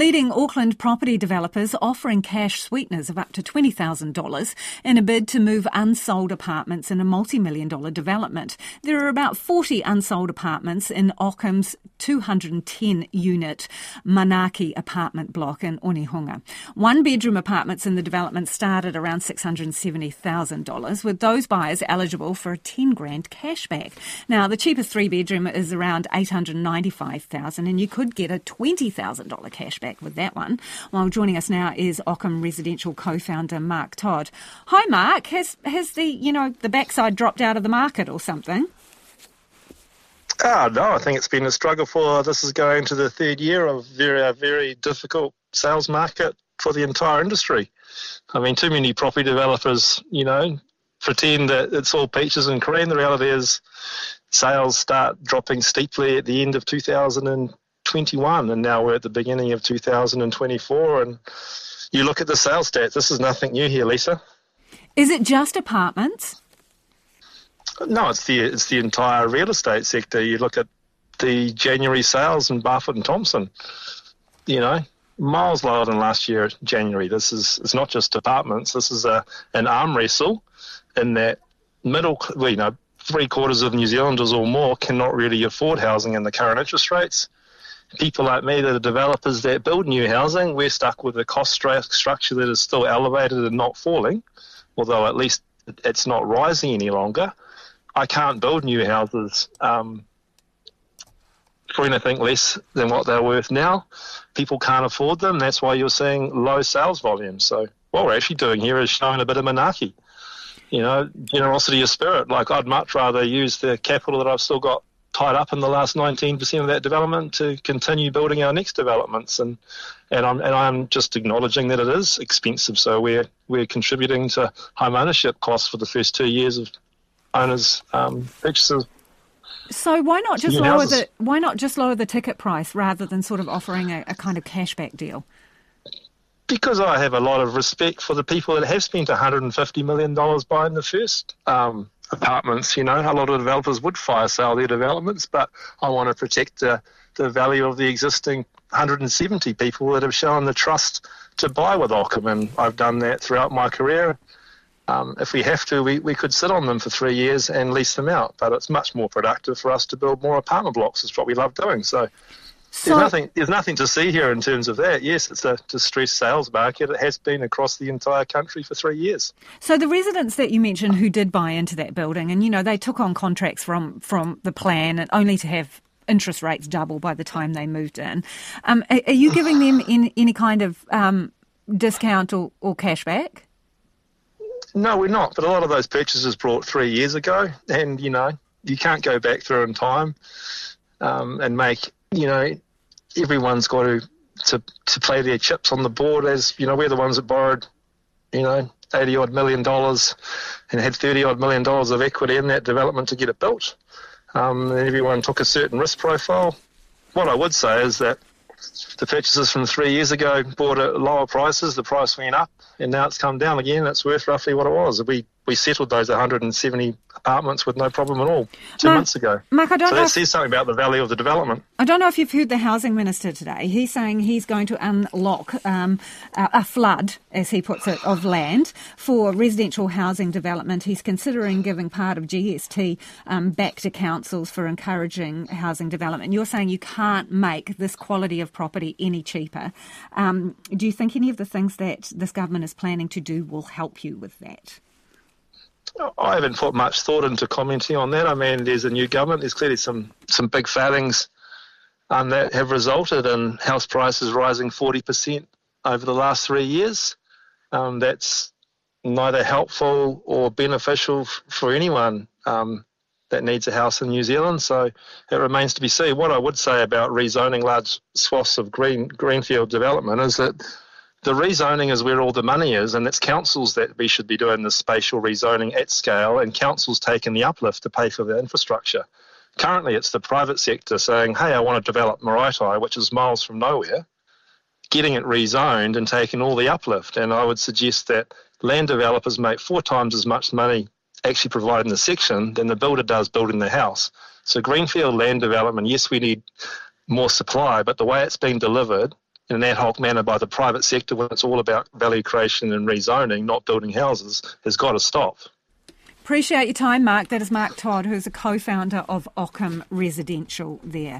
leading Auckland property developers offering cash sweeteners of up to $20,000 in a bid to move unsold apartments in a multi-million dollar development. There are about 40 unsold apartments in Ockham's 210 unit Manaki apartment block in Onehunga. One bedroom apartments in the development start at around $670,000 with those buyers eligible for a 10 grand cashback. Now the cheapest three bedroom is around 895,000 and you could get a $20,000 cashback with that one. Well, joining us now is Ockham Residential co-founder Mark Todd. Hi Mark, has has the, you know, the backside dropped out of the market or something? Oh, no, I think it's been a struggle for this is going to the third year of very, very difficult sales market for the entire industry. I mean, too many property developers, you know, pretend that it's all peaches and cream. The reality is sales start dropping steeply at the end of 2000 and now we're at the beginning of 2024. And you look at the sales stats, this is nothing new here, Lisa. Is it just apartments? No, it's the it's the entire real estate sector. You look at the January sales in Barfoot and Thompson. You know, miles lower than last year January. This is it's not just apartments. This is a an arm wrestle in that middle, well, you know, three quarters of New Zealanders or more cannot really afford housing in the current interest rates. People like me that are developers that build new housing, we're stuck with a cost structure that is still elevated and not falling, although at least it's not rising any longer. I can't build new houses um, for anything less than what they're worth now. People can't afford them. That's why you're seeing low sales volumes. So what we're actually doing here is showing a bit of manaaki. You know, generosity of spirit. Like I'd much rather use the capital that I've still got tied up in the last 19% of that development to continue building our next developments. And and I'm and I'm just acknowledging that it is expensive. So we're we're contributing to home ownership costs for the first two years of owners' um, purchases. So why not just lower houses. the why not just lower the ticket price rather than sort of offering a, a kind of cashback deal? Because I have a lot of respect for the people that have spent $150 million buying the first um, apartments. You know, a lot of developers would fire sale their developments, but I want to protect the, the value of the existing 170 people that have shown the trust to buy with Ockham, and I've done that throughout my career. Um, if we have to, we, we could sit on them for three years and lease them out. But it's much more productive for us to build more apartment blocks. It's what we love doing. So, so there's nothing there's nothing to see here in terms of that. Yes, it's a distressed sales market. It has been across the entire country for three years. So the residents that you mentioned who did buy into that building, and you know they took on contracts from from the plan, and only to have interest rates double by the time they moved in. Um, are, are, you giving them in, any kind of um, discount or, or cashback? No, we're not. But a lot of those purchases brought three years ago, and you know you can't go back through in time um, and make you know everyone's got to, to to play their chips on the board. As you know, we're the ones that borrowed you know eighty odd million dollars and had thirty odd million dollars of equity in that development to get it built. Um, and everyone took a certain risk profile. What I would say is that the purchases from three years ago bought at lower prices. The price went up, and now it's come down again. It's worth roughly what it was. We we settled those 170 apartments with no problem at all two Mark, months ago. Mark, I don't so know that says something about the value of the development. I don't know if you've heard the housing minister today. He's saying he's going to unlock um, a flood, as he puts it, of land for residential housing development. He's considering giving part of GST um, back to councils for encouraging housing development. You're saying you can't make this quality of property any cheaper. Um, do you think any of the things that this government is planning to do will help you with that? I haven't put much thought into commenting on that. I mean, there's a new government. There's clearly some some big failings um, that have resulted in house prices rising 40% over the last three years. Um, that's neither helpful or beneficial f- for anyone um, that needs a house in New Zealand. So it remains to be seen. What I would say about rezoning large swaths of green greenfield development is that the rezoning is where all the money is, and it's councils that we should be doing the spatial rezoning at scale, and councils taking the uplift to pay for the infrastructure. Currently, it's the private sector saying, hey, I want to develop Maraetai, which is miles from nowhere, getting it rezoned and taking all the uplift. And I would suggest that land developers make four times as much money actually providing the section than the builder does building the house. So, greenfield land development, yes, we need more supply, but the way it's being delivered in an ad hoc manner by the private sector when it's all about value creation and rezoning, not building houses, has got to stop. Appreciate your time, Mark. That is Mark Todd, who's a co founder of Ockham Residential there.